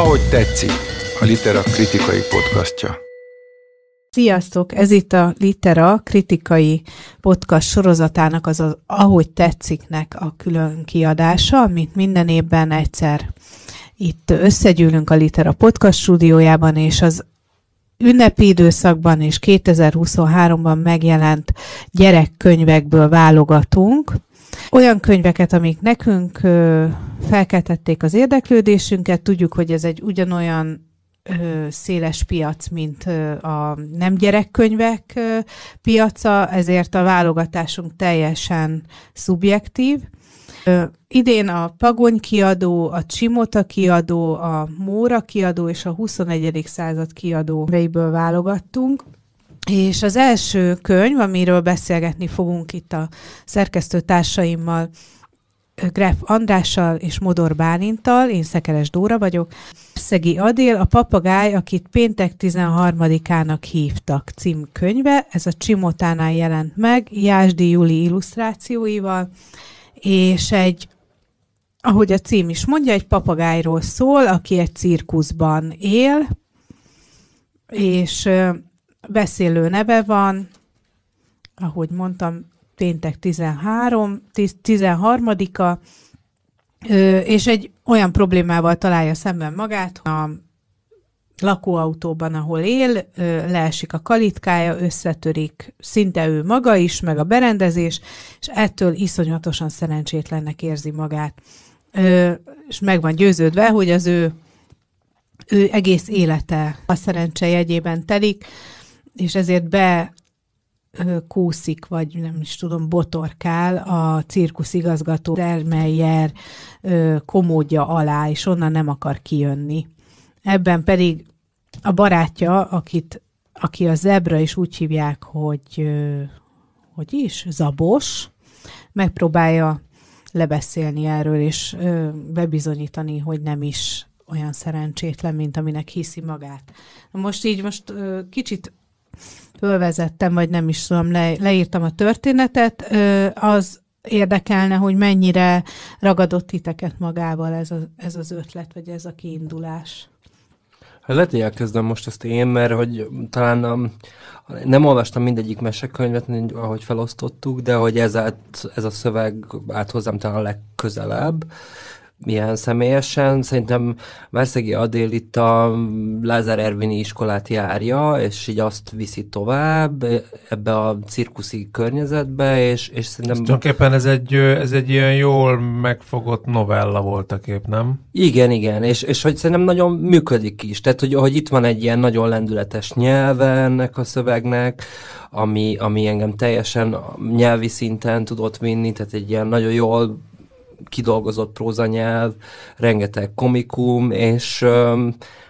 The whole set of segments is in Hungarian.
Ahogy tetszik, a Litera kritikai podcastja. Sziasztok! Ez itt a Litera kritikai podcast sorozatának az, az Ahogy tetsziknek a külön kiadása, amit minden évben egyszer itt összegyűlünk a Litera podcast stúdiójában, és az ünnepi időszakban és 2023-ban megjelent gyerekkönyvekből válogatunk. Olyan könyveket, amik nekünk felkeltették az érdeklődésünket, tudjuk, hogy ez egy ugyanolyan széles piac, mint a nem gyerekkönyvek piaca, ezért a válogatásunk teljesen szubjektív. Idén a Pagony kiadó, a Csimota kiadó, a Móra kiadó és a 21. század kiadó válogattunk. És az első könyv, amiről beszélgetni fogunk itt a szerkesztőtársaimmal, Graf Andrással és Modor Bálintal, én Szekeres Dóra vagyok. Szegi Adél, a papagáj, akit péntek 13-ának hívtak címkönyve, ez a Csimotánál jelent meg, Jásdi Juli illusztrációival, és egy, ahogy a cím is mondja, egy papagájról szól, aki egy cirkuszban él, és beszélő neve van, ahogy mondtam, péntek 13, 13-a, és egy olyan problémával találja szemben magát, a lakóautóban, ahol él, leesik a kalitkája, összetörik szinte ő maga is, meg a berendezés, és ettől iszonyatosan szerencsétlennek érzi magát. És meg van győződve, hogy az ő, ő egész élete a szerencse jegyében telik, és ezért be kúszik, vagy nem is tudom, botorkál a cirkusz igazgató Dermeyer komódja alá, és onnan nem akar kijönni. Ebben pedig a barátja, akit, aki a zebra, és úgy hívják, hogy hogy is, Zabos, megpróbálja lebeszélni erről, és bebizonyítani, hogy nem is olyan szerencsétlen, mint aminek hiszi magát. Most így most kicsit fölvezettem, vagy nem is tudom, le, leírtam a történetet, az érdekelne, hogy mennyire ragadott titeket magával ez, a, ez az ötlet, vagy ez a kiindulás. Hát lehet, hogy elkezdem most ezt én, mert hogy talán um, nem olvastam mindegyik mesekönyvet, ahogy felosztottuk, de hogy ez, át, ez a szöveg át hozzám talán a legközelebb milyen személyesen. Szerintem Várszegi Adél itt a Lázár Ervini iskolát járja, és így azt viszi tovább ebbe a cirkuszi környezetbe, és, és szerintem... Ez tulajdonképpen ez egy, ez egy ilyen jól megfogott novella volt a kép, nem? Igen, igen, és, és hogy szerintem nagyon működik is. Tehát, hogy, hogy itt van egy ilyen nagyon lendületes nyelve ennek a szövegnek, ami, ami engem teljesen nyelvi szinten tudott vinni, tehát egy ilyen nagyon jól kidolgozott prózanyelv, rengeteg komikum, és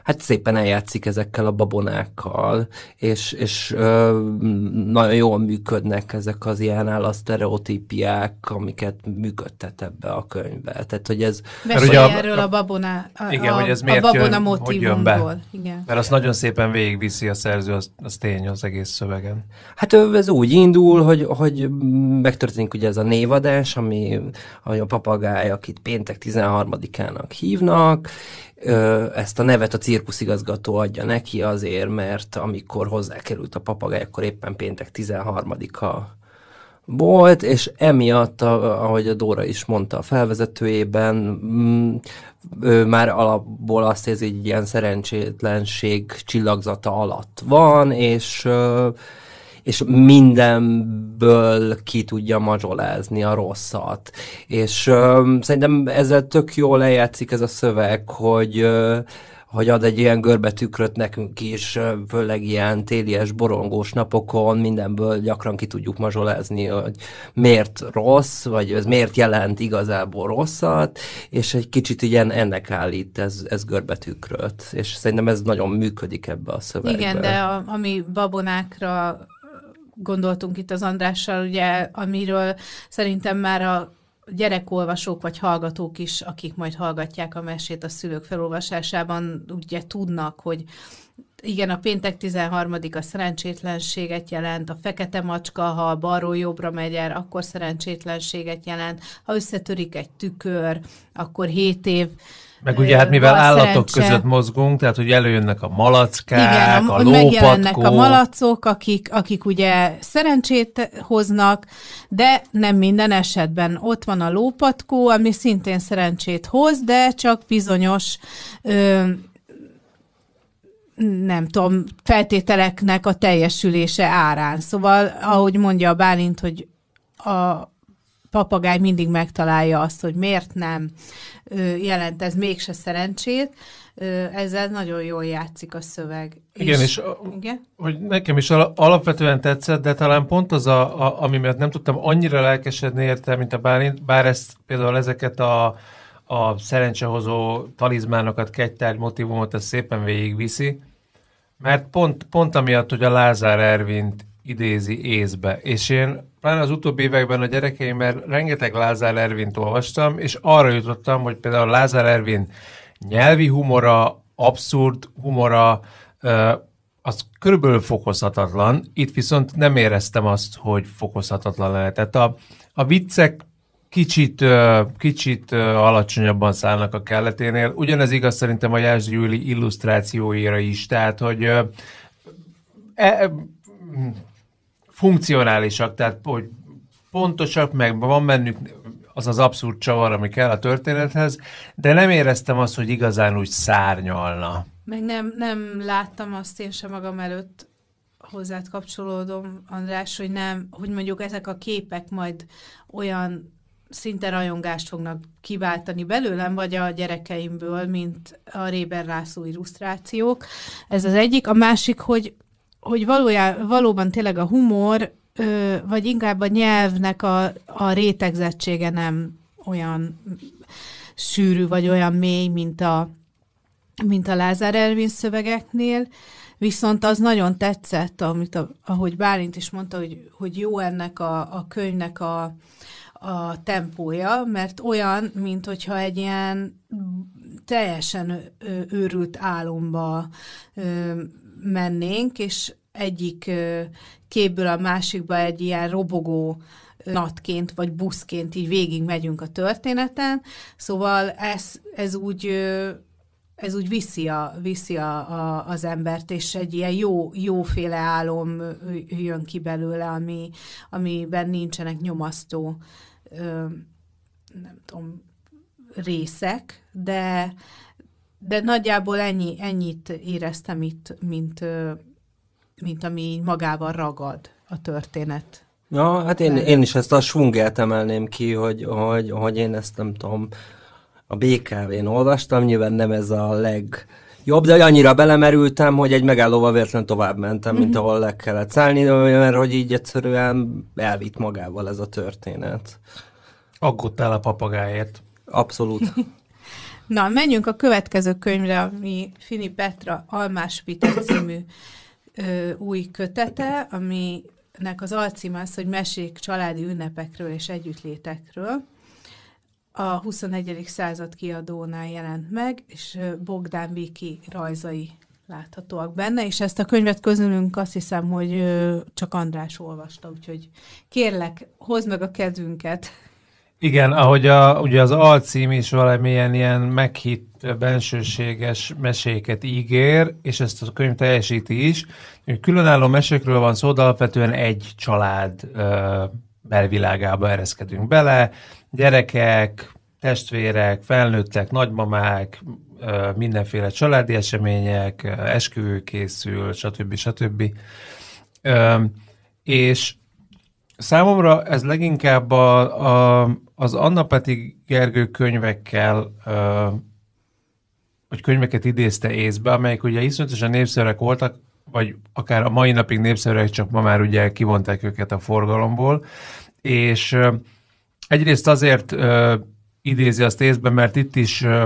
hát szépen eljátszik ezekkel a babonákkal, és, és ö, nagyon jól működnek ezek az ilyen állasztereotípiák, amiket működtet ebbe a könyvbe. Tehát, hogy ez... Mesélj a, erről a babona, a, igen, a, hogy ez miért a babona jön, hogy jön be. Igen. Mert azt nagyon szépen végigviszi a szerző, az, az tény az egész szövegen. Hát ez úgy indul, hogy, hogy megtörténik ugye ez a névadás, ami a papagáj, akit péntek 13-ának hívnak, ezt a nevet a cirkuszigazgató adja neki azért, mert amikor hozzákerült a papagáj, akkor éppen péntek 13-a volt, és emiatt, ahogy a Dóra is mondta a felvezetőjében, mm, ő már alapból azt érzi, hogy ilyen szerencsétlenség csillagzata alatt van, és és mindenből ki tudja mazsolázni a rosszat. És uh, szerintem ezzel tök jól lejátszik ez a szöveg, hogy uh, hogy ad egy ilyen görbetükröt nekünk is, főleg ilyen télies, borongós napokon mindenből gyakran ki tudjuk mazsolázni, hogy miért rossz, vagy ez miért jelent igazából rosszat, és egy kicsit ilyen ennek állít ez, ez görbetükröt, és szerintem ez nagyon működik ebbe a szövegbe. Igen, de a, ami babonákra gondoltunk itt az Andrással, ugye, amiről szerintem már a gyerekolvasók vagy hallgatók is, akik majd hallgatják a mesét a szülők felolvasásában, ugye tudnak, hogy igen, a péntek 13 a szerencsétlenséget jelent, a fekete macska, ha balról jobbra megy el, akkor szerencsétlenséget jelent, ha összetörik egy tükör, akkor 7 év Meg ugye hát mivel állatok szerencse- között mozgunk, tehát hogy előjönnek a malackák, Igen, a, a, megjelennek a lópatkó. malacok, akik, akik ugye szerencsét hoznak, de nem minden esetben. Ott van a lópatkó, ami szintén szerencsét hoz, de csak bizonyos ö, nem tudom, feltételeknek a teljesülése árán. Szóval, ahogy mondja a Bálint, hogy a papagáj mindig megtalálja azt, hogy miért nem jelent ez mégse szerencsét, ezzel nagyon jól játszik a szöveg. Igen, és a- igen? hogy nekem is ala- alapvetően tetszett, de talán pont az, a, a, ami miatt nem tudtam annyira lelkesedni érte, mint a Bálint, bár ezt például ezeket a, a szerencsehozó talizmánokat, kegytárgy motivumot, ez szépen végigviszi, mert pont, pont amiatt, hogy a Lázár Ervint idézi észbe, és én pláne az utóbbi években a gyerekeimmel rengeteg Lázár Ervint olvastam, és arra jutottam, hogy például Lázár Ervin nyelvi humora, abszurd humora, az körülbelül fokozhatatlan, itt viszont nem éreztem azt, hogy fokozhatatlan lenne. Tehát a, a viccek kicsit, kicsit alacsonyabban szállnak a kelleténél. Ugyanez igaz szerintem a Jászd Júli illusztrációira is, tehát hogy e, funkcionálisak, tehát hogy pontosak, meg van bennük az az abszurd csavar, ami kell a történethez, de nem éreztem azt, hogy igazán úgy szárnyalna. Meg nem, nem láttam azt én sem magam előtt hozzád kapcsolódom, András, hogy nem, hogy mondjuk ezek a képek majd olyan szinte rajongást fognak kiváltani belőlem, vagy a gyerekeimből, mint a Réber László illusztrációk. Ez az egyik. A másik, hogy, hogy valójá, valóban tényleg a humor, ö, vagy inkább a nyelvnek a, a rétegzettsége nem olyan sűrű, vagy olyan mély, mint a, mint a Lázár Ervin szövegeknél, viszont az nagyon tetszett, amit a, ahogy Bálint is mondta, hogy, hogy jó ennek a, a könyvnek a, a tempója, mert olyan, mint hogyha egy ilyen teljesen őrült álomba mennénk, és egyik képből a másikba egy ilyen robogó natként vagy buszként így végig megyünk a történeten, szóval ez, ez úgy ez úgy viszi, a, viszi a, a, az embert, és egy ilyen jó, jóféle álom jön ki belőle, ami, amiben nincsenek nyomasztó ö, nem tudom, részek, de, de nagyjából ennyi, ennyit éreztem itt, mint, mint ami így magával ragad a történet. Ja, hát én, én is ezt a svungelt emelném ki, hogy, hogy, hogy én ezt nem tudom, a BKV-n olvastam, nyilván nem ez a legjobb, de annyira belemerültem, hogy egy megállóval véletlen tovább mentem, mint ahol le kellett szállni, mert hogy így egyszerűen elvitt magával ez a történet. Aggódtál a papagáért. Abszolút. Na, menjünk a következő könyvre, ami Fini Petra Almás Pite című ö, új kötete, aminek az alcíme az, hogy mesék családi ünnepekről és együttlétekről. A 21. század kiadónál jelent meg, és Bogdán Viki rajzai láthatóak benne, és ezt a könyvet közülünk azt hiszem, hogy csak András olvasta, úgyhogy kérlek, hozd meg a kezünket. Igen, ahogy a, ugye az alcím is valamilyen ilyen meghitt, bensőséges meséket ígér, és ezt a könyv teljesíti is. Különálló mesékről van szó, de alapvetően egy család ö, belvilágába ereszkedünk bele. Gyerekek, testvérek, felnőttek, nagymamák, ö, mindenféle családi események, esküvő készül, stb. stb. Ö, és Számomra ez leginkább a, a, az Anna Peti Gergő könyvekkel, ö, hogy könyveket idézte észbe, amelyek ugye iszonyatosan népszerűek voltak, vagy akár a mai napig népszerűek, csak ma már ugye kivonták őket a forgalomból, és ö, egyrészt azért ö, idézi azt észbe, mert itt is ö,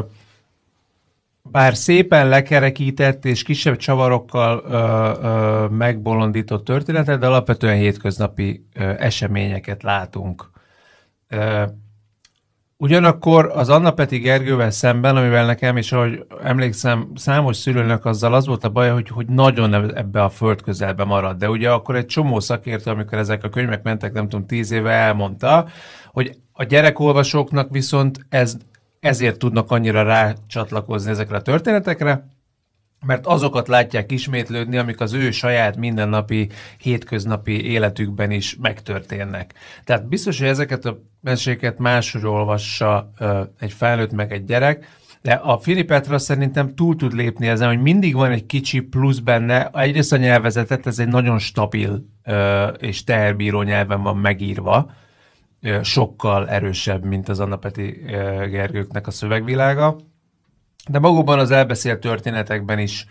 bár szépen lekerekített és kisebb csavarokkal ö, ö, megbolondított történetet, de alapvetően hétköznapi ö, eseményeket látunk. Ö, ugyanakkor az Anna Peti Gergővel szemben, amivel nekem is, ahogy emlékszem, számos szülőnek azzal az volt a baj, hogy, hogy nagyon ebbe a föld közelbe marad. De ugye akkor egy csomó szakértő, amikor ezek a könyvek mentek, nem tudom, tíz éve elmondta, hogy a gyerekolvasóknak viszont ez ezért tudnak annyira rácsatlakozni ezekre a történetekre, mert azokat látják ismétlődni, amik az ő saját mindennapi, hétköznapi életükben is megtörténnek. Tehát biztos, hogy ezeket a meséket máshogy olvassa egy felnőtt meg egy gyerek, de a Filipetra szerintem túl tud lépni ezen, hogy mindig van egy kicsi plusz benne. Egyrészt a nyelvezetet, ez egy nagyon stabil és teherbíró nyelven van megírva, sokkal erősebb, mint az Anna Peti Gergőknek a szövegvilága. De magukban az elbeszélt történetekben is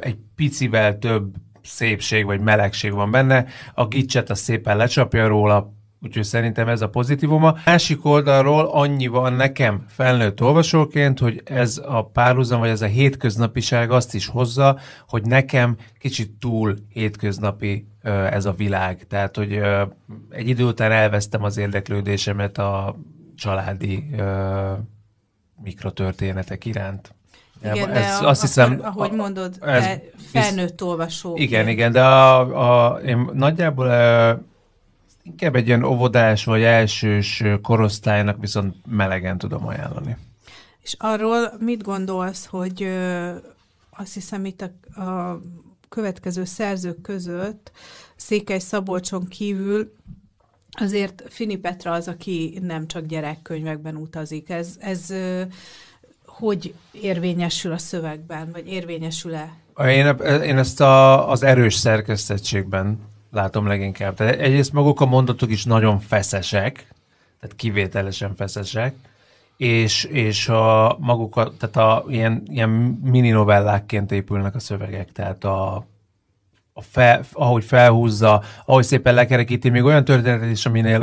egy picivel több szépség vagy melegség van benne. A gicset a szépen lecsapja róla, Úgyhogy szerintem ez a pozitívuma. Másik oldalról annyi van nekem felnőtt olvasóként, hogy ez a párhuzam, vagy ez a hétköznapiság azt is hozza, hogy nekem kicsit túl hétköznapi ez a világ. Tehát, hogy egy idő után elvesztem az érdeklődésemet a családi mikrotörténetek iránt. Igen, de ez, a, azt hiszem, ahogy mondod, ez felnőtt olvasó. Igen, igen, de a, a, én nagyjából inkább egy ilyen óvodás vagy elsős korosztálynak viszont melegen tudom ajánlani. És arról mit gondolsz, hogy ö, azt hiszem itt a, a következő szerzők között Székely Szabolcson kívül azért Fini Petra az, aki nem csak gyerekkönyvekben utazik. Ez, ez ö, hogy érvényesül a szövegben, vagy érvényesül-e? Én, én ezt a, az erős szerkesztettségben látom leginkább. Tehát egyrészt maguk a mondatok is nagyon feszesek, tehát kivételesen feszesek, és, és a maguk, a, tehát a, ilyen, ilyen mini novellákként épülnek a szövegek, tehát a, a fel, ahogy felhúzza, ahogy szépen lekerekíti, még olyan történetet is, aminél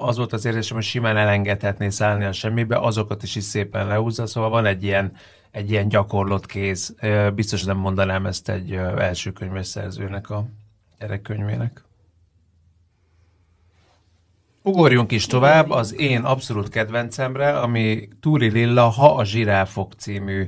az volt az érzésem, hogy simán elengedhetné szállni a semmibe, azokat is is szépen lehúzza, szóval van egy ilyen, egy ilyen gyakorlott kéz. Biztos nem mondanám ezt egy első könyves szerzőnek a gyerekkönyvének. Ugorjunk is tovább az én abszolút kedvencemre, ami Túri Lilla Ha a zsiráfok című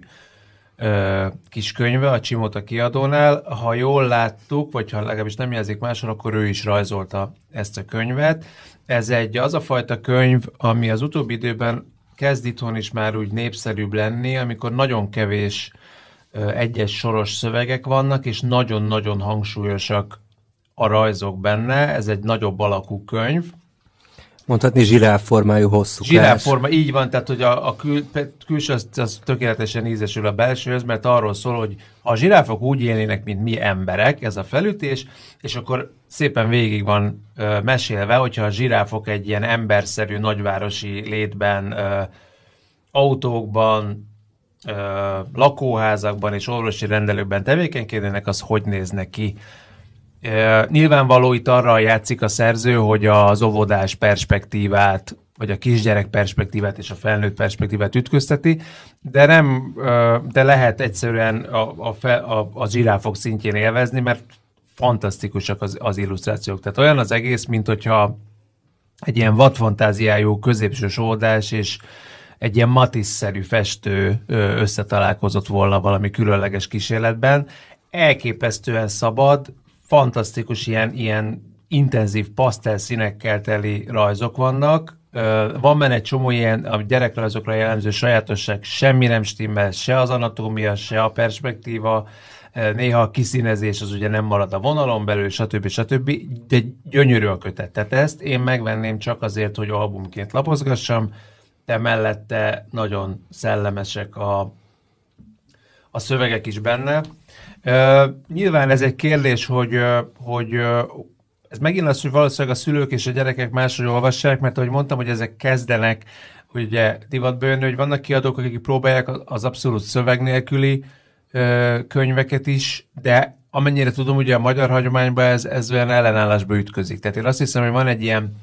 ö, kis könyve a Csimota kiadónál. Ha jól láttuk, vagy ha legalábbis nem jelzik máson, akkor ő is rajzolta ezt a könyvet. Ez egy az a fajta könyv, ami az utóbbi időben kezd itthon is már úgy népszerűbb lenni, amikor nagyon kevés egyes soros szövegek vannak, és nagyon-nagyon hangsúlyosak a rajzok benne, ez egy nagyobb alakú könyv. Mondhatni zsiráf formájú hosszú. Zsiráf forma, így van, tehát hogy a, a kül, külső az, az tökéletesen ízesül a belsőhöz, mert arról szól, hogy a zsiráfok úgy élnének, mint mi emberek, ez a felütés, és akkor szépen végig van ö, mesélve, hogyha a zsiráfok egy ilyen emberszerű nagyvárosi létben, ö, autókban, ö, lakóházakban és orvosi rendelőkben tevékenykednének, az hogy néznek ki. Nyilvánvaló itt arra játszik a szerző, hogy az óvodás perspektívát, vagy a kisgyerek perspektívát és a felnőtt perspektívát ütközteti, de nem, de lehet egyszerűen a, a, a, a zsiráfok szintjén élvezni, mert fantasztikusak az, az illusztrációk. Tehát olyan az egész, mint hogyha egy ilyen vadfantáziájú középsős óvodás és egy ilyen Matisse-szerű festő összetalálkozott volna valami különleges kísérletben. Elképesztően szabad, fantasztikus ilyen, ilyen intenzív pasztel színekkel teli rajzok vannak. Van benne egy csomó ilyen a gyerekrajzokra jellemző sajátosság, semmi nem stimmel, se az anatómia, se a perspektíva, néha a kiszínezés az ugye nem marad a vonalon belül, stb. stb. De gyönyörű a kötet. Tehát ezt én megvenném csak azért, hogy albumként lapozgassam, de mellette nagyon szellemesek a, a szövegek is benne. Nyilván ez egy kérdés, hogy, hogy ez megint az, hogy valószínűleg a szülők és a gyerekek máshogy olvassák, mert ahogy mondtam, hogy ezek kezdenek ugye divatba jönni, hogy vannak kiadók, akik próbálják az abszolút szöveg nélküli könyveket is, de amennyire tudom, ugye a magyar hagyományban ez, ez olyan ellenállásba ütközik. Tehát én azt hiszem, hogy van egy ilyen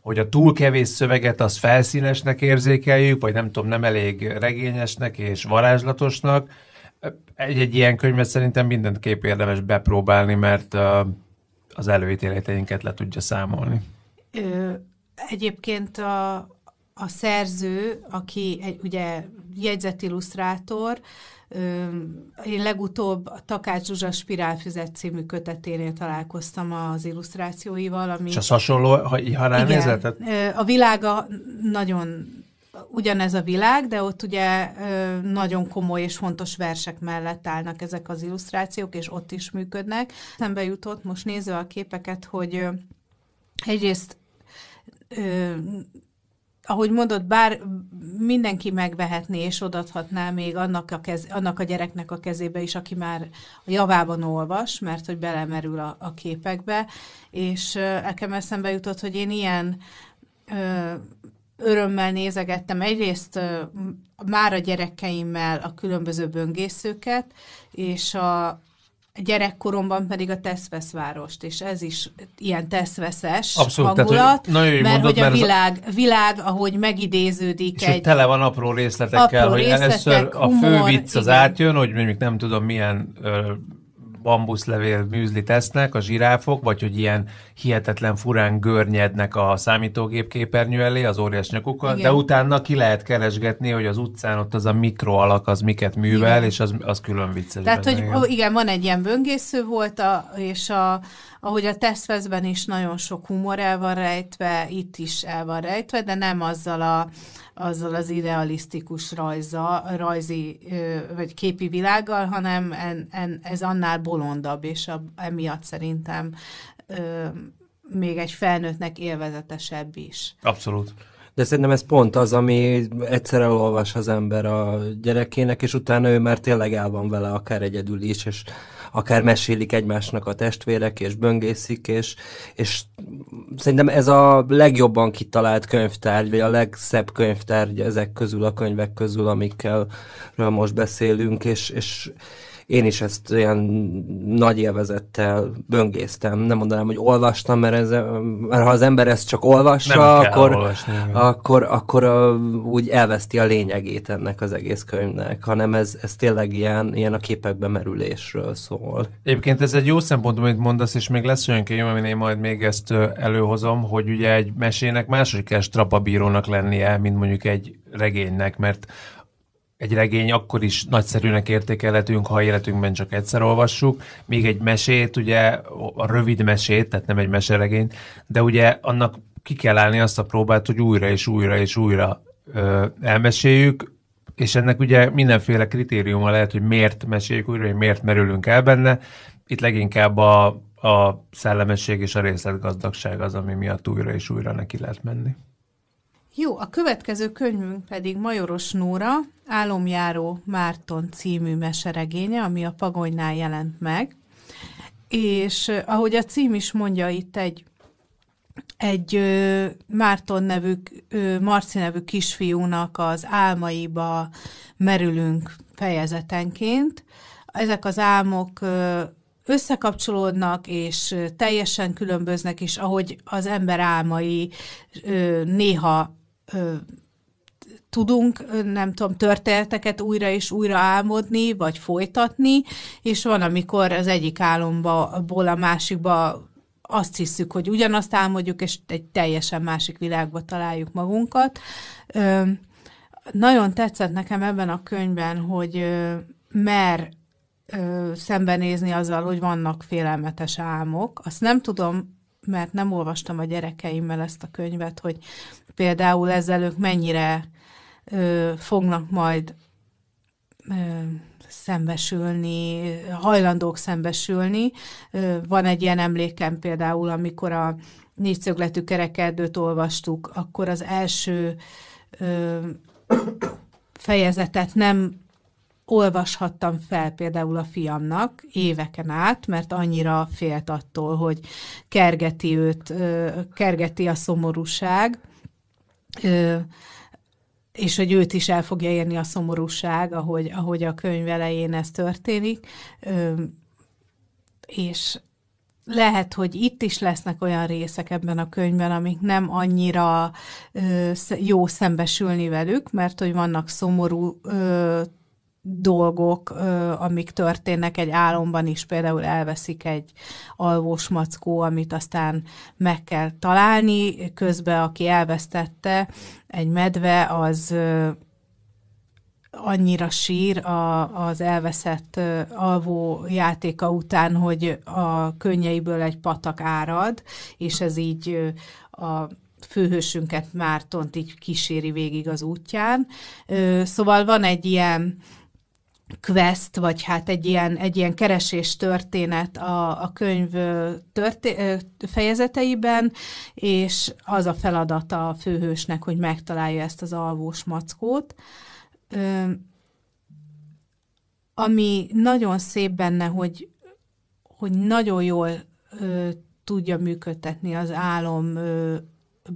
hogy a túl kevés szöveget az felszínesnek érzékeljük, vagy nem tudom, nem elég regényesnek és varázslatosnak, egy-egy ilyen könyvet szerintem mindenképp érdemes bepróbálni, mert az előítéleteinket le tudja számolni. Ö, egyébként a, a szerző, aki egy, ugye jegyzetillusztrátor, én legutóbb a Takács Zsuzsa Spirálfüzet című köteténél találkoztam az illusztrációival. Ami... És az hasonló, ha, ha ránézett? A világa nagyon ugyanez a világ, de ott ugye nagyon komoly és fontos versek mellett állnak ezek az illusztrációk, és ott is működnek. Szembe jutott, most nézve a képeket, hogy egyrészt ahogy mondod, bár mindenki megvehetné és odathatná még annak a, kez, annak a gyereknek a kezébe is, aki már a javában olvas, mert hogy belemerül a, a képekbe, és nekem eszembe jutott, hogy én ilyen ö, örömmel nézegettem egyrészt már a gyerekeimmel a különböző böngészőket, és a, gyerekkoromban pedig a Teszveszvárost, és ez is ilyen teszveszes Abszolút, hangulat, tehát, hogy mert mondod, hogy a világ, a... világ, ahogy megidéződik és egy... tele van apró részletekkel, apró hogy részletek, először a fő vicc az igen. átjön, hogy mondjuk nem tudom milyen ö, bambuszlevél műzli tesznek a zsiráfok, vagy hogy ilyen hihetetlen furán görnyednek a számítógép képernyő elé az óriás nyakukkal, igen. de utána ki lehet keresgetni, hogy az utcán ott az a mikroalak az miket művel, igen. és az, az külön vicces. Tehát, benne, hogy igen. igen, van egy ilyen böngésző volt, a, és a, ahogy a Teszveszben is nagyon sok humor el van rejtve, itt is el van rejtve, de nem azzal a azzal az idealisztikus rajza, rajzi vagy képi világgal, hanem en, en, ez annál bolondabb, és a, emiatt szerintem ö, még egy felnőttnek élvezetesebb is. Abszolút. De szerintem ez pont az, ami egyszer elolvas az ember a gyerekének, és utána ő már tényleg el van vele, akár egyedül is, és akár mesélik egymásnak a testvérek, és böngészik, és, és szerintem ez a legjobban kitalált könyvtár, vagy a legszebb könyvtár ezek közül a könyvek közül, amikkel most beszélünk, és, és én is ezt olyan nagy élvezettel böngésztem. Nem mondanám, hogy olvastam, mert, ez, mert ha az ember ezt csak olvassa, akkor, olvasni, akkor, akkor a, úgy elveszti a lényegét ennek az egész könyvnek, hanem ez, ez tényleg ilyen, ilyen a képekbe merülésről szól. Egyébként ez egy jó szempont, amit mondasz, és még lesz olyan könyv, amin én majd még ezt előhozom, hogy ugye egy mesének máshogy kell strapabírónak lennie, mint mondjuk egy regénynek, mert egy regény akkor is nagyszerűnek értékelhetünk, ha életünkben csak egyszer olvassuk, még egy mesét, ugye a rövid mesét, tehát nem egy meseregény, de ugye annak ki kell állni azt a próbát, hogy újra és újra és újra ö, elmeséljük, és ennek ugye mindenféle kritériuma lehet, hogy miért meséljük újra, hogy miért merülünk el benne. Itt leginkább a, a szellemesség és a részletgazdagság az, ami miatt újra és újra neki lehet menni. Jó, a következő könyvünk pedig Majoros Nóra, Álomjáró Márton című meseregénye, ami a Pagonynál jelent meg. És ahogy a cím is mondja, itt egy egy Márton nevű, Marci nevű kisfiúnak az álmaiba merülünk fejezetenként. Ezek az álmok ö, összekapcsolódnak, és teljesen különböznek, és ahogy az ember álmai néha ö, tudunk, nem tudom, történeteket újra és újra álmodni, vagy folytatni, és van, amikor az egyik álomból a másikba azt hiszük, hogy ugyanazt álmodjuk, és egy teljesen másik világba találjuk magunkat. Ö, nagyon tetszett nekem ebben a könyvben, hogy ö, mer szembenézni azzal, hogy vannak félelmetes álmok. Azt nem tudom, mert nem olvastam a gyerekeimmel ezt a könyvet, hogy például ezzel ők mennyire ö, fognak majd ö, szembesülni, hajlandók szembesülni. Ö, van egy ilyen emlékem például, amikor a négyszögletű kerekerdőt olvastuk, akkor az első ö, fejezetet nem olvashattam fel például a fiamnak éveken át, mert annyira félt attól, hogy kergeti őt, kergeti a szomorúság, és hogy őt is el fogja érni a szomorúság, ahogy, ahogy a könyv elején ez történik. És lehet, hogy itt is lesznek olyan részek ebben a könyvben, amik nem annyira ö, jó szembesülni velük, mert hogy vannak szomorú ö, dolgok, amik történnek egy álomban is, például elveszik egy alvós mackó, amit aztán meg kell találni, közben aki elvesztette, egy medve, az annyira sír a, az elveszett alvó játéka után, hogy a könnyeiből egy patak árad, és ez így a főhősünket Mártont így kíséri végig az útján. Szóval van egy ilyen quest, vagy hát egy ilyen, egy ilyen keresés történet a, a könyv történ- fejezeteiben, és az a feladata a főhősnek, hogy megtalálja ezt az alvós mackót. Ö, ami nagyon szép benne, hogy, hogy nagyon jól ö, tudja működtetni az álom ö,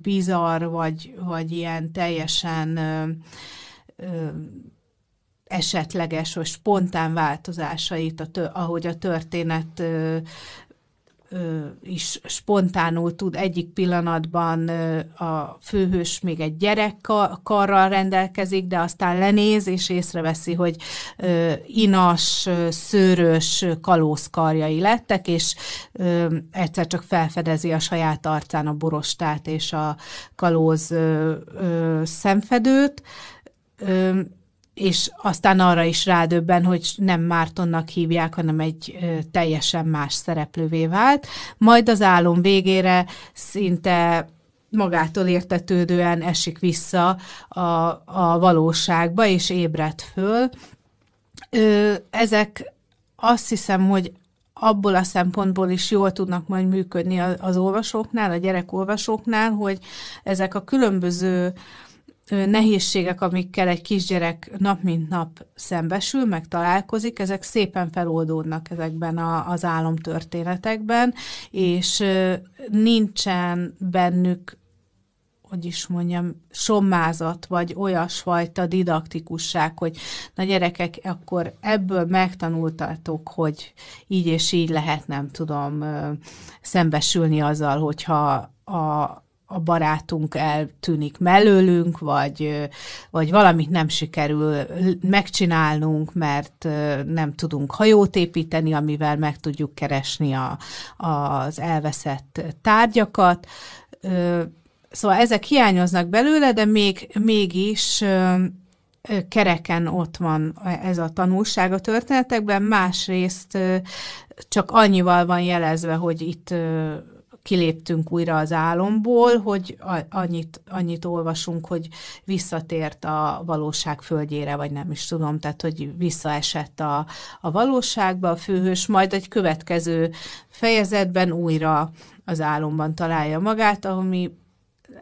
bizarr, vagy, vagy ilyen teljesen ö, ö, esetleges vagy spontán változásait, a tő, ahogy a történet ö, ö, is spontánul tud egyik pillanatban ö, a főhős még egy gyerekkarral rendelkezik, de aztán lenéz és észreveszi, hogy ö, inas, szőrös kalózkarjai lettek, és ö, egyszer csak felfedezi a saját arcán a borostát és a kalóz ö, ö, szemfedőt. Ö, és aztán arra is rádöbben, hogy nem Mártonnak hívják, hanem egy teljesen más szereplővé vált. Majd az álom végére szinte magától értetődően esik vissza a, a valóságba, és ébred föl. Ö, ezek azt hiszem, hogy abból a szempontból is jól tudnak majd működni az olvasóknál, a gyerekolvasóknál, hogy ezek a különböző nehézségek, amikkel egy kisgyerek nap mint nap szembesül, meg találkozik, ezek szépen feloldódnak ezekben a, az álomtörténetekben, és nincsen bennük hogy is mondjam, sommázat, vagy olyasfajta didaktikusság, hogy na gyerekek, akkor ebből megtanultatok, hogy így és így lehet, nem tudom, szembesülni azzal, hogyha a, a barátunk eltűnik mellőlünk, vagy, vagy valamit nem sikerül megcsinálnunk, mert nem tudunk hajót építeni, amivel meg tudjuk keresni a, az elveszett tárgyakat. Szóval ezek hiányoznak belőle, de még, mégis kereken ott van ez a tanulság a történetekben, másrészt csak annyival van jelezve, hogy itt kiléptünk újra az álomból, hogy annyit, annyit olvasunk, hogy visszatért a valóság földjére, vagy nem is tudom, tehát hogy visszaesett a, a valóságba a főhős, majd egy következő fejezetben újra az álomban találja magát, ami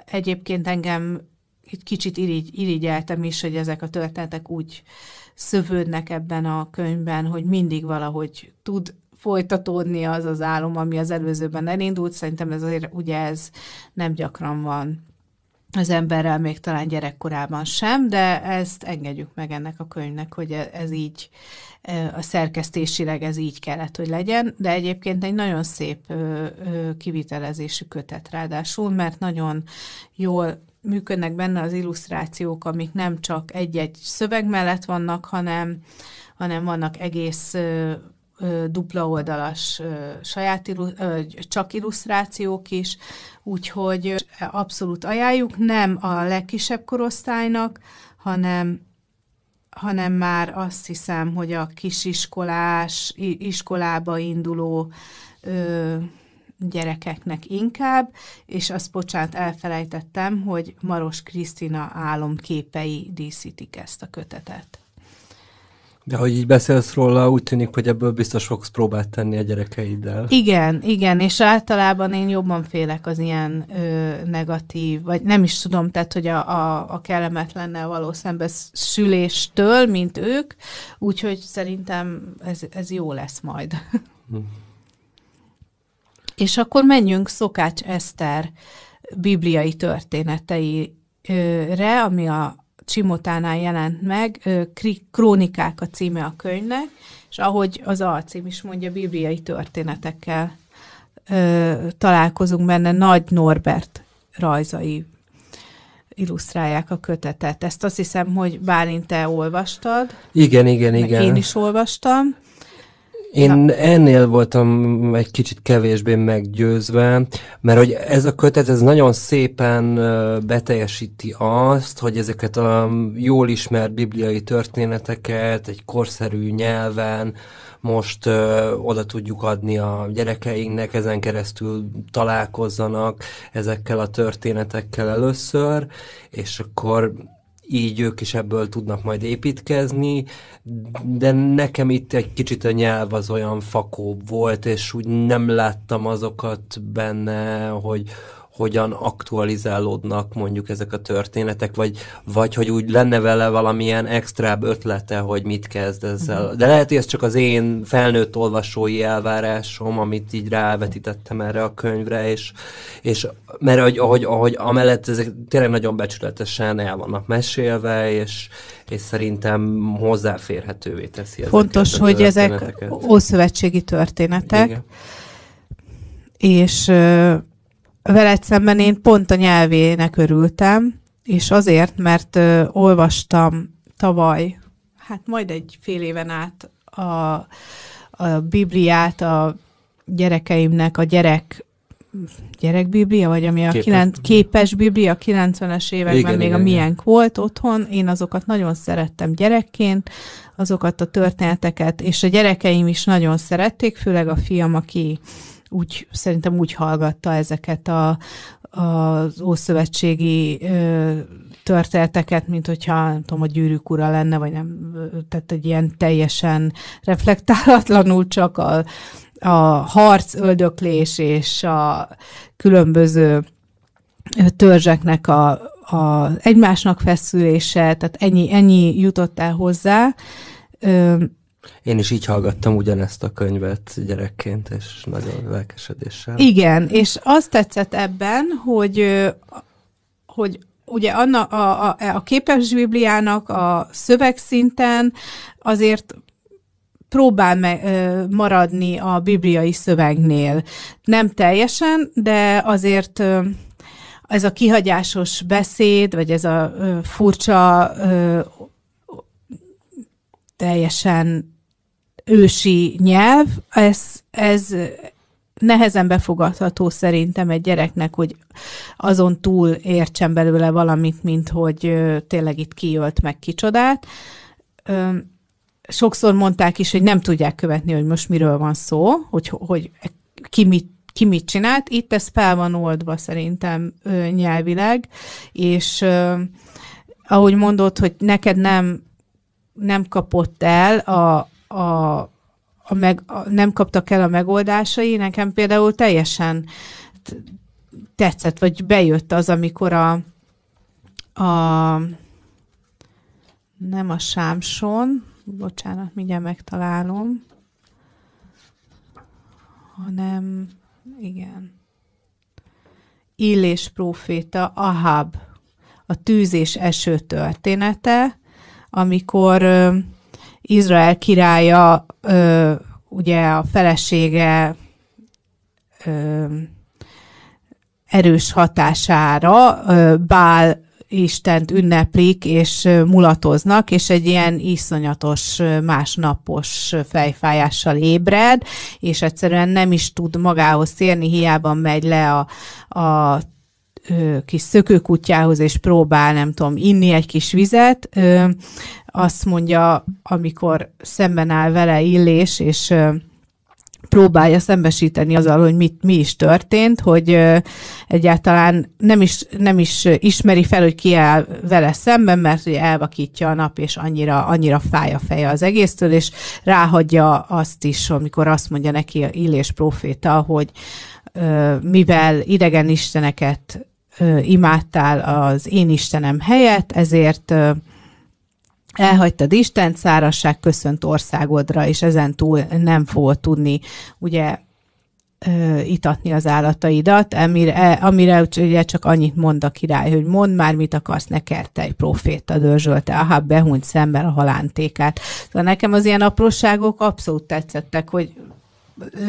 egyébként engem itt kicsit irigy, irigyeltem is, hogy ezek a történetek úgy szövődnek ebben a könyvben, hogy mindig valahogy tud folytatódni az az álom, ami az előzőben elindult. Szerintem ez azért ugye ez nem gyakran van az emberrel, még talán gyerekkorában sem, de ezt engedjük meg ennek a könyvnek, hogy e- ez így, e, a szerkesztésileg ez így kellett, hogy legyen, de egyébként egy nagyon szép kivitelezésű kötet ráadásul, mert nagyon jól működnek benne az illusztrációk, amik nem csak egy-egy szöveg mellett vannak, hanem, hanem vannak egész dupla oldalas saját csak illusztrációk is, úgyhogy abszolút ajánljuk, nem a legkisebb korosztálynak, hanem hanem már azt hiszem, hogy a kisiskolás, iskolába induló gyerekeknek inkább, és azt bocsánat, elfelejtettem, hogy Maros Krisztina álomképei díszítik ezt a kötetet. De hogy így beszélsz róla, úgy tűnik, hogy ebből biztos fogsz próbát tenni a gyerekeiddel. Igen, igen, és általában én jobban félek az ilyen ö, negatív, vagy nem is tudom, tehát, hogy a, a, a kellemetlennel való szembesüléstől, mint ők, úgyhogy szerintem ez, ez jó lesz majd. Hm. és akkor menjünk Szokács Eszter bibliai történeteire, ami a Csimotánál jelent meg, Krónikák a címe a könyvnek, és ahogy az alcím is mondja, bibliai történetekkel találkozunk benne, Nagy Norbert rajzai illusztrálják a kötetet. Ezt azt hiszem, hogy Bálint, te olvastad. Igen, igen, igen. Én is olvastam. Én Na. ennél voltam egy kicsit kevésbé meggyőzve, mert hogy ez a kötet ez nagyon szépen beteljesíti azt, hogy ezeket a jól ismert bibliai történeteket egy korszerű nyelven most ö, oda tudjuk adni a gyerekeinknek, ezen keresztül találkozzanak ezekkel a történetekkel először, és akkor így ők is ebből tudnak majd építkezni, de nekem itt egy kicsit a nyelv az olyan fakóbb volt, és úgy nem láttam azokat benne, hogy, hogyan aktualizálódnak mondjuk ezek a történetek, vagy, vagy hogy úgy lenne vele valamilyen extrább ötlete, hogy mit kezd ezzel. Uh-huh. De lehet, hogy ez csak az én felnőtt olvasói elvárásom, amit így rávetítettem erre a könyvre, és, és mert ahogy, ahogy, ahogy amellett ezek tényleg nagyon becsületesen el vannak mesélve, és, és szerintem hozzáférhetővé teszi ezeket Fontos, hogy ezek ószövetségi történetek, Igen. és veled szemben én pont a nyelvének örültem, és azért, mert ö, olvastam tavaly, hát majd egy fél éven át a, a Bibliát a gyerekeimnek, a gyerek gyerekbiblia, vagy ami a képes, kilen, képes biblia, 90-es években igen, még igen, a miénk igen. volt otthon. Én azokat nagyon szerettem gyerekként, azokat a történeteket, és a gyerekeim is nagyon szerették, főleg a fiam, aki úgy, szerintem úgy hallgatta ezeket a, az ószövetségi ö, történeteket, mint hogyha nem tudom, a gyűrűk ura lenne, vagy nem, tehát egy ilyen teljesen reflektálatlanul csak a, a harc, öldöklés és a különböző törzseknek a, a egymásnak feszülése, tehát ennyi, ennyi jutott el hozzá. Én is így hallgattam ugyanezt a könyvet gyerekként, és nagyon lelkesedéssel. Igen, és azt tetszett ebben, hogy, hogy ugye Anna, a, a, a képes Bibliának a szövegszinten azért próbál me, maradni a bibliai szövegnél. Nem teljesen, de azért ez a kihagyásos beszéd, vagy ez a furcsa teljesen ősi nyelv, ez, ez nehezen befogadható szerintem egy gyereknek, hogy azon túl értsen belőle valamit, mint hogy tényleg itt kiölt meg kicsodát. Sokszor mondták is, hogy nem tudják követni, hogy most miről van szó, hogy, hogy ki mit ki mit csinált. Itt ez fel van oldva szerintem nyelvileg, és ahogy mondod, hogy neked nem nem kapott el a, a, a, meg, a nem kaptak el a megoldásai, nekem például teljesen tetszett, vagy bejött az, amikor a, a nem a Sámson, bocsánat, mindjárt megtalálom, hanem, igen, Illés próféta, Ahab, a tűz és eső története, amikor Izrael királya, ö, ugye a felesége ö, erős hatására ö, Bál Istent ünneplik és mulatoznak, és egy ilyen iszonyatos másnapos fejfájással ébred, és egyszerűen nem is tud magához térni, hiába megy le a, a kis szökőkutyához, és próbál, nem tudom, inni egy kis vizet, azt mondja, amikor szemben áll vele Illés, és próbálja szembesíteni azzal, hogy mit, mi is történt, hogy egyáltalán nem is, nem is ismeri fel, hogy ki áll vele szemben, mert ugye elvakítja a nap, és annyira, annyira fáj a feje az egésztől, és ráhagyja azt is, amikor azt mondja neki a Illés proféta, hogy mivel idegen isteneket imádtál az én Istenem helyett, ezért elhagytad Isten, szárasság köszönt országodra, és ezen túl nem fogod tudni ugye itatni az állataidat, amire, e, amire ugye csak annyit mond a király, hogy mond már, mit akarsz, ne kertelj, proféta dörzsölte, aha, behunyt szemben a halántékát. Szóval nekem az ilyen apróságok abszolút tetszettek, hogy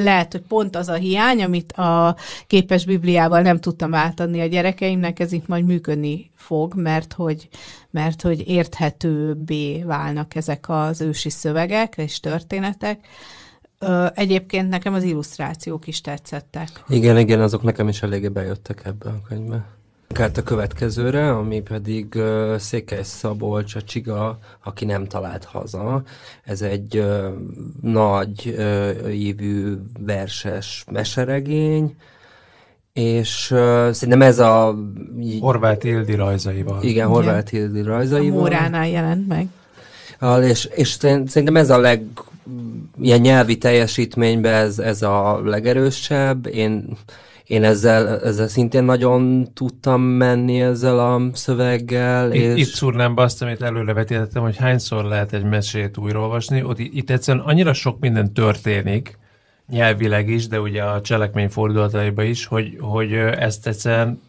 lehet, hogy pont az a hiány, amit a képes Bibliával nem tudtam átadni a gyerekeimnek, ez itt majd működni fog, mert hogy, mert hogy érthetőbbé válnak ezek az ősi szövegek és történetek. Egyébként nekem az illusztrációk is tetszettek. Igen, igen, azok nekem is eléggé bejöttek ebbe a könyvbe. Kárt a következőre, ami pedig uh, Székely Szabolcs, a Csiga, aki nem talált haza. Ez egy uh, nagy uh, ívű verses meseregény, és uh, szerintem ez a... Horváth Ildi rajzaival. Igen, Horváth Hildi rajzaival. A Móránál jelent meg. Al- És, és szerintem ez a leg ilyen nyelvi teljesítményben ez, ez a legerősebb. Én, én ezzel, ezzel szintén nagyon tudtam menni ezzel a szöveggel. Itt, és... itt szúrnám be azt, amit előre vetítettem, hogy hányszor lehet egy mesét újraolvasni. Ott itt egyszerűen annyira sok minden történik, nyelvileg is, de ugye a cselekmény fordulataiban is, hogy, hogy ezt egyszerűen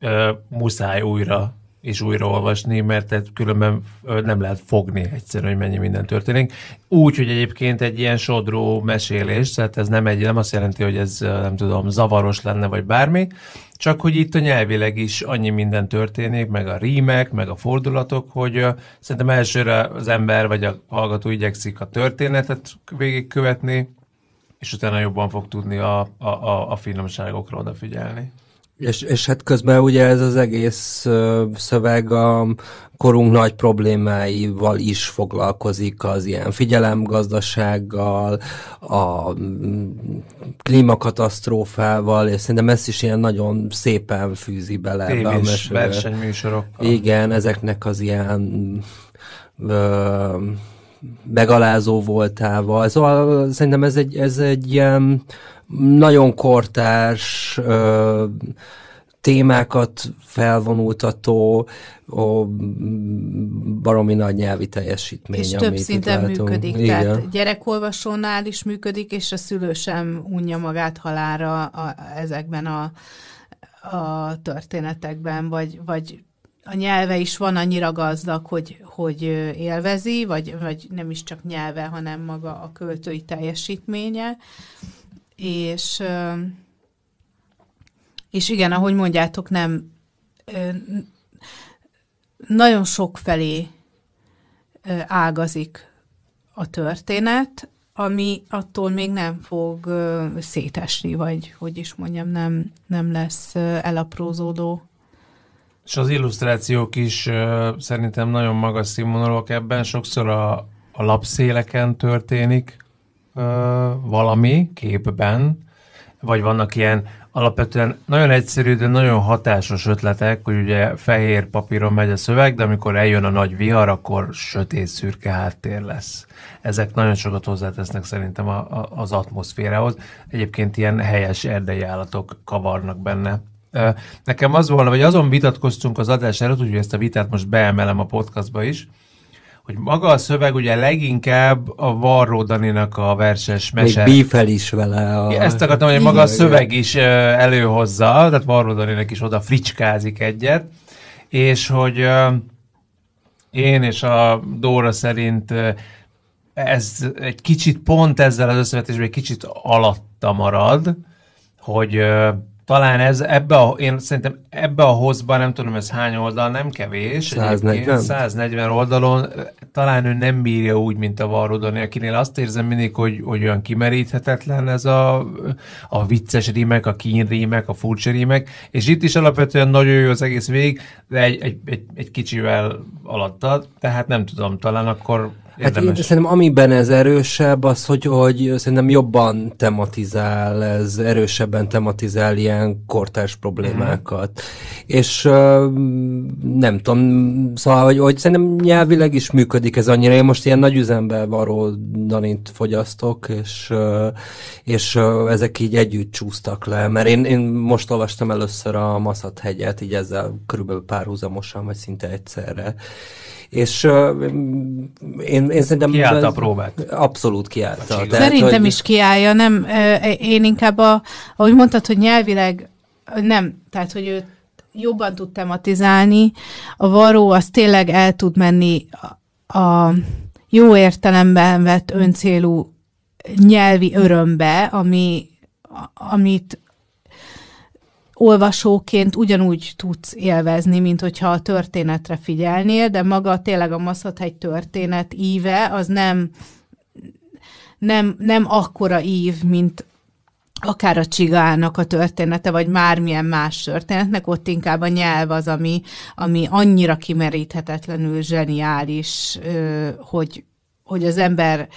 ö, muszáj újra és újraolvasni, mert tehát különben nem lehet fogni egyszerűen, hogy mennyi minden történik. Úgy, hogy egyébként egy ilyen sodró mesélés, tehát ez nem, egy, nem azt jelenti, hogy ez nem tudom, zavaros lenne, vagy bármi, csak hogy itt a nyelvileg is annyi minden történik, meg a rímek, meg a fordulatok, hogy szerintem elsőre az ember vagy a hallgató igyekszik a történetet végigkövetni, és utána jobban fog tudni a, a, a, a finomságokra odafigyelni. És, és hát közben ugye ez az egész ö, szöveg a korunk nagy problémáival is foglalkozik, az ilyen figyelemgazdasággal, a mm, klímakatasztrófával, és szerintem ezt is ilyen nagyon szépen fűzi bele ebbe a Tévés mesébe. versenyműsorokkal. Igen, ezeknek az ilyen ö, megalázó voltával. Szóval szerintem ez egy, ez egy ilyen nagyon kortárs ö, témákat felvonultató, ó, baromi nagy nyelvi teljesítmény. És több szinten működik. Igen. Tehát gyerekolvasónál is működik, és a szülő sem unja magát halára a, ezekben a, a történetekben, vagy, vagy a nyelve is van annyira gazdag, hogy, hogy élvezi, vagy, vagy nem is csak nyelve, hanem maga a költői teljesítménye. És, és igen, ahogy mondjátok, nem nagyon sok felé ágazik a történet, ami attól még nem fog szétesni, vagy hogy is mondjam, nem, nem lesz elaprózódó. És az illusztrációk is szerintem nagyon magas színvonalúak ebben, sokszor a, a lapszéleken történik valami képben, vagy vannak ilyen alapvetően nagyon egyszerű, de nagyon hatásos ötletek, hogy ugye fehér papíron megy a szöveg, de amikor eljön a nagy vihar, akkor sötét szürke háttér lesz. Ezek nagyon sokat hozzátesznek szerintem a, a, az atmoszférához. Egyébként ilyen helyes erdei állatok kavarnak benne. Nekem az volna, vagy azon vitatkoztunk az adás előtt, úgyhogy ezt a vitát most beemelem a podcastba is, hogy maga a szöveg ugye leginkább a Varró Daninak a verses Még mese. bífel is vele. A... Ezt akartam, hogy maga a szöveg is előhozza, tehát Varró Daninak is oda fricskázik egyet, és hogy én és a Dóra szerint ez egy kicsit pont ezzel az összevetésben egy kicsit alatta marad, hogy talán ez ebbe a, én szerintem ebbe a hozba, nem tudom ez hány oldal, nem kevés. 140? egyébként, 140 oldalon, talán ő nem bírja úgy, mint a Varrodani, akinél azt érzem mindig, hogy, hogy olyan kimeríthetetlen ez a, a vicces rímek, a kín rímek, a furcsa rímek, és itt is alapvetően nagyon jó az egész végig, de egy, egy, egy, egy kicsivel alattad, tehát nem tudom, talán akkor Hát én érdemes. szerintem amiben ez erősebb, az, hogy, hogy szerintem jobban tematizál, ez erősebben tematizál ilyen kortárs problémákat. Mm. És uh, nem tudom, szóval, hogy, hogy szerintem nyelvileg is működik ez annyira. Én most ilyen nagy üzemben varó Danit fogyasztok, és, uh, és uh, ezek így együtt csúsztak le, mert én, én most olvastam először a Maszat hegyet, így ezzel körülbelül párhuzamosan, vagy szinte egyszerre. És uh, én, én szerintem... Kiállta a próbát. Abszolút kiállta. Tehát, Szerintem hogy- is kiállja, nem, én inkább, a, ahogy mondtad, hogy nyelvileg nem, tehát, hogy ő jobban tud tematizálni, a varó az tényleg el tud menni a, a jó értelemben vett öncélú nyelvi örömbe, ami, amit olvasóként ugyanúgy tudsz élvezni, mint hogyha a történetre figyelnél, de maga tényleg a Maszhathegy történet íve, az nem nem, nem akkora ív, mint akár a csigának a története, vagy mármilyen más történetnek, ott inkább a nyelv az, ami, ami annyira kimeríthetetlenül zseniális, hogy, hogy az ember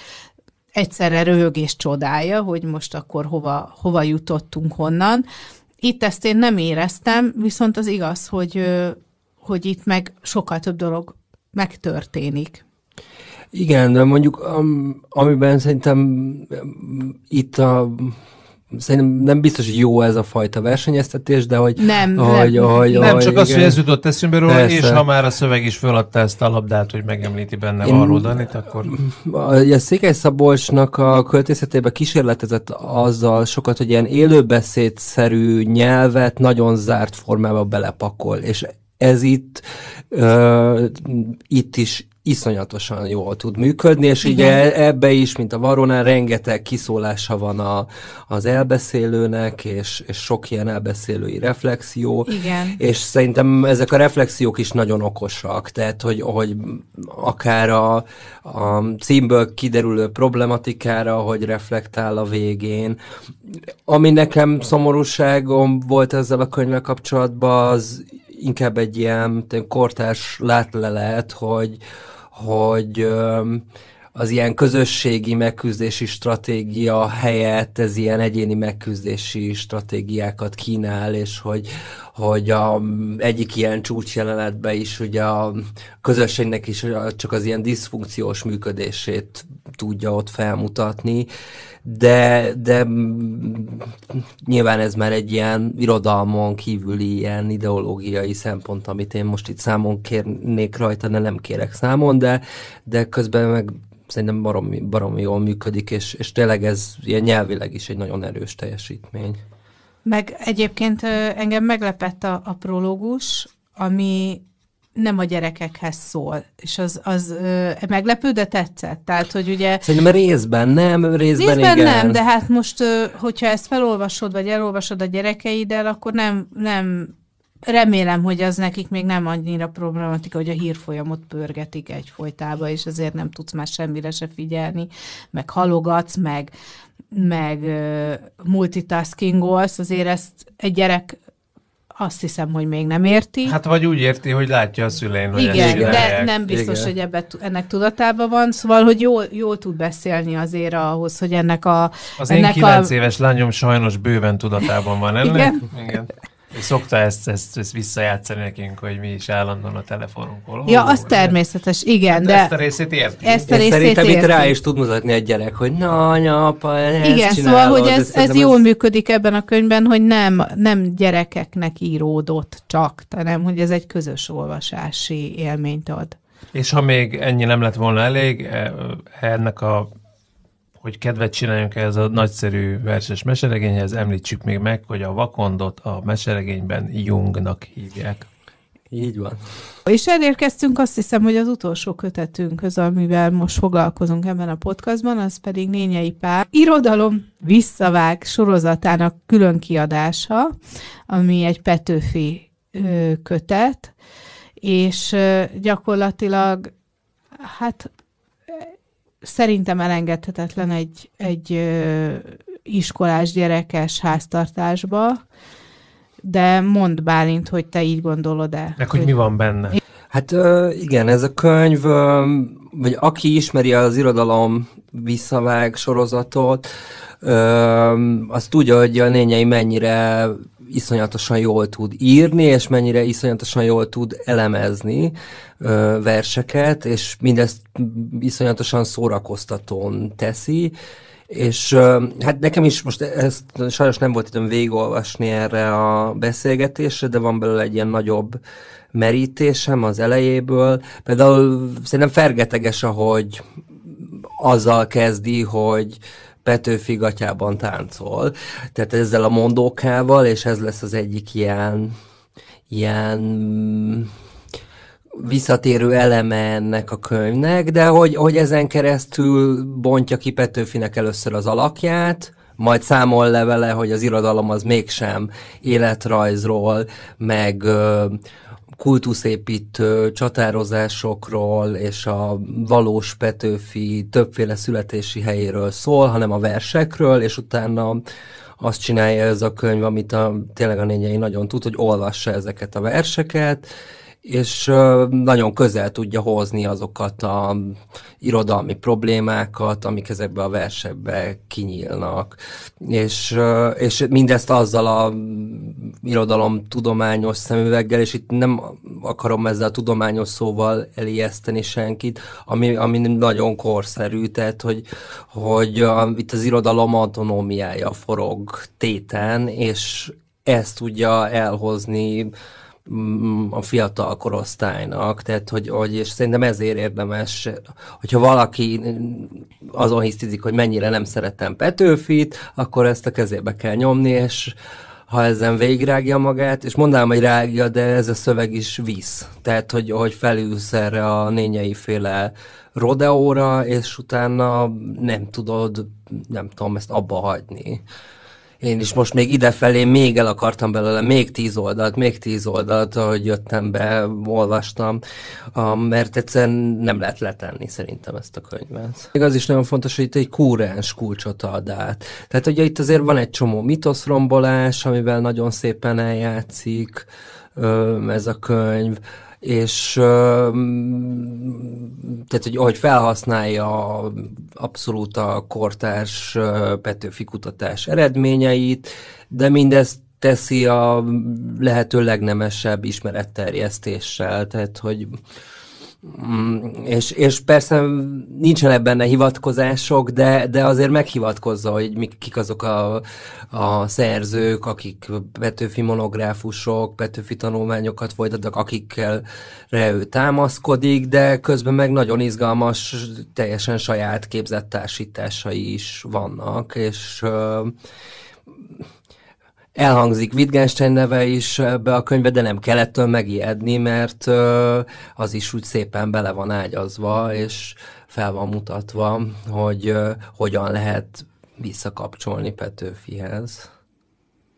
egyszerre röhög és csodálja, hogy most akkor hova, hova jutottunk honnan. Itt ezt én nem éreztem, viszont az igaz, hogy, hogy itt meg sokkal több dolog megtörténik. Igen, de mondjuk amiben szerintem itt a Szerintem nem biztos, hogy jó ez a fajta versenyeztetés, de hogy... Nem, hogy, nem, hogy, nem hogy, csak az, hogy ez jutott eszembe róla, Persze. és ha már a szöveg is föladta ezt a labdát, hogy megemlíti benne Én... Varró Danit, akkor... A Székely Szabolcsnak a költészetében kísérletezett azzal sokat, hogy ilyen élőbeszédszerű nyelvet nagyon zárt formába belepakol, és ez itt, uh, itt is iszonyatosan jól tud működni, és Igen. ugye ebbe is, mint a Varonán, rengeteg kiszólása van a, az elbeszélőnek, és, és sok ilyen elbeszélői reflexió, Igen. és szerintem ezek a reflexiók is nagyon okosak, tehát hogy, hogy akár a, a címből kiderülő problematikára, hogy reflektál a végén. Ami nekem szomorúságom volt ezzel a könyvvel kapcsolatban, az inkább egy ilyen kortárs látlelet, hogy, hogy az ilyen közösségi megküzdési stratégia helyett ez ilyen egyéni megküzdési stratégiákat kínál, és hogy, hogy a egyik ilyen csúcsjelenetben is ugye a közösségnek is csak az ilyen diszfunkciós működését tudja ott felmutatni, de, de nyilván ez már egy ilyen irodalmon kívüli ilyen ideológiai szempont, amit én most itt számon kérnék rajta, de nem kérek számon, de, de közben meg szerintem baromi, baromi jól működik, és, és tényleg ez ilyen nyelvileg is egy nagyon erős teljesítmény. Meg egyébként engem meglepett a, a prológus, ami nem a gyerekekhez szól, és az, az ö, meglepő, de tetszett. Tehát, hogy ugye... Szerintem részben nem, részben, részben igen. nem, de hát most, ö, hogyha ezt felolvasod, vagy elolvasod a gyerekeiddel, akkor nem, nem remélem, hogy az nekik még nem annyira problematika, hogy a hírfolyamot pörgetik egyfolytába, és ezért nem tudsz már semmire se figyelni, meg halogatsz, meg, meg uh, multitaskingolsz, azért ezt egy gyerek azt hiszem, hogy még nem érti. Hát vagy úgy érti, hogy látja a szülein, hogy Igen, de nem biztos, Igen. hogy ebbe, ennek tudatában van, szóval, hogy jól, jól tud beszélni azért ahhoz, hogy ennek a... Az én ennek kilenc a... éves lányom sajnos bőven tudatában van ennek. Igen? Igen. Szokta ezt, ezt, ezt visszajátszani nekünk, hogy mi is állandóan a telefonunkon. Ja, Hol az van? természetes, igen, Hát de... Ezt a részét érti. Ezt a részét szerintem itt rá is tud mutatni egy gyerek, hogy na, anya, apa, ezt Igen, csinálod, szóval, hogy ez, ez szerintem jól működik ebben a könyvben, hogy nem, nem gyerekeknek íródott csak, hanem hogy ez egy közös olvasási élményt ad. És ha még ennyi nem lett volna elég, e- ennek a hogy kedvet csináljunk ehhez a nagyszerű verses meseregényhez, említsük még meg, hogy a vakondot a meseregényben Jungnak hívják. Így van. És elérkeztünk azt hiszem, hogy az utolsó kötetünkhöz, amivel most foglalkozunk ebben a podcastban, az pedig Nényei Pál irodalom visszavág sorozatának külön kiadása, ami egy Petőfi kötet, és gyakorlatilag hát szerintem elengedhetetlen egy, egy ö, iskolás gyerekes háztartásba, de mondd Bálint, hogy te így gondolod-e. Meg hogy mi van benne. Hát ö, igen, ez a könyv, ö, vagy aki ismeri az irodalom visszavág sorozatot, ö, az tudja, hogy a lényei mennyire iszonyatosan jól tud írni, és mennyire iszonyatosan jól tud elemezni ö, verseket, és mindezt iszonyatosan szórakoztatón teszi, és hát nekem is most ezt sajnos nem volt időm végigolvasni erre a beszélgetésre, de van belőle egy ilyen nagyobb merítésem az elejéből. Például szerintem fergeteges, ahogy azzal kezdi, hogy Petőfi gatyában táncol. Tehát ezzel a mondókával, és ez lesz az egyik ilyen, ilyen visszatérő eleme ennek a könyvnek, de hogy, hogy ezen keresztül bontja ki Petőfinek először az alakját, majd számol le vele, hogy az irodalom az mégsem életrajzról, meg ö, kultuszépítő csatározásokról és a valós Petőfi többféle születési helyéről szól, hanem a versekről, és utána azt csinálja ez a könyv, amit a, tényleg a nényei nagyon tud, hogy olvassa ezeket a verseket, és nagyon közel tudja hozni azokat a irodalmi problémákat, amik ezekbe a versekbe kinyílnak. És, és mindezt azzal a irodalom tudományos szemüveggel, és itt nem akarom ezzel a tudományos szóval elijeszteni senkit, ami, ami nagyon korszerű, tehát hogy, hogy itt az irodalom autonómiája forog téten, és ezt tudja elhozni a fiatal korosztálynak, tehát hogy, hogy és szerintem ezért érdemes, hogyha valaki azon hisztizik, hogy mennyire nem szeretem Petőfit, akkor ezt a kezébe kell nyomni, és ha ezen végigrágja magát, és mondanám, hogy rágja, de ez a szöveg is visz. Tehát, hogy, hogy felülsz erre a nényei féle rodeóra, és utána nem tudod, nem tudom, ezt abba hagyni én is most még idefelé még el akartam belőle még tíz oldalt, még tíz oldalt, ahogy jöttem be, olvastam, mert egyszerűen nem lehet letenni szerintem ezt a könyvet. Még az is nagyon fontos, hogy itt egy kúrens kulcsot ad át. Tehát ugye itt azért van egy csomó mitoszrombolás, amivel nagyon szépen eljátszik ez a könyv, és tehát, hogy, hogy felhasználja abszolút a kortárs Petőfi kutatás eredményeit, de mindezt teszi a lehető legnemesebb ismeretterjesztéssel, tehát hogy és, és persze nincsenek benne hivatkozások, de, de azért meghivatkozza, hogy mik, kik azok a, a szerzők, akik Petőfi monográfusok, Petőfi tanulmányokat folytatnak, akikkel ő támaszkodik, de közben meg nagyon izgalmas, teljesen saját képzett társításai is vannak, és Elhangzik Wittgenstein neve is be a könyvbe, de nem kellettől megijedni, mert az is úgy szépen bele van ágyazva, és fel van mutatva, hogy hogyan lehet visszakapcsolni Petőfihez.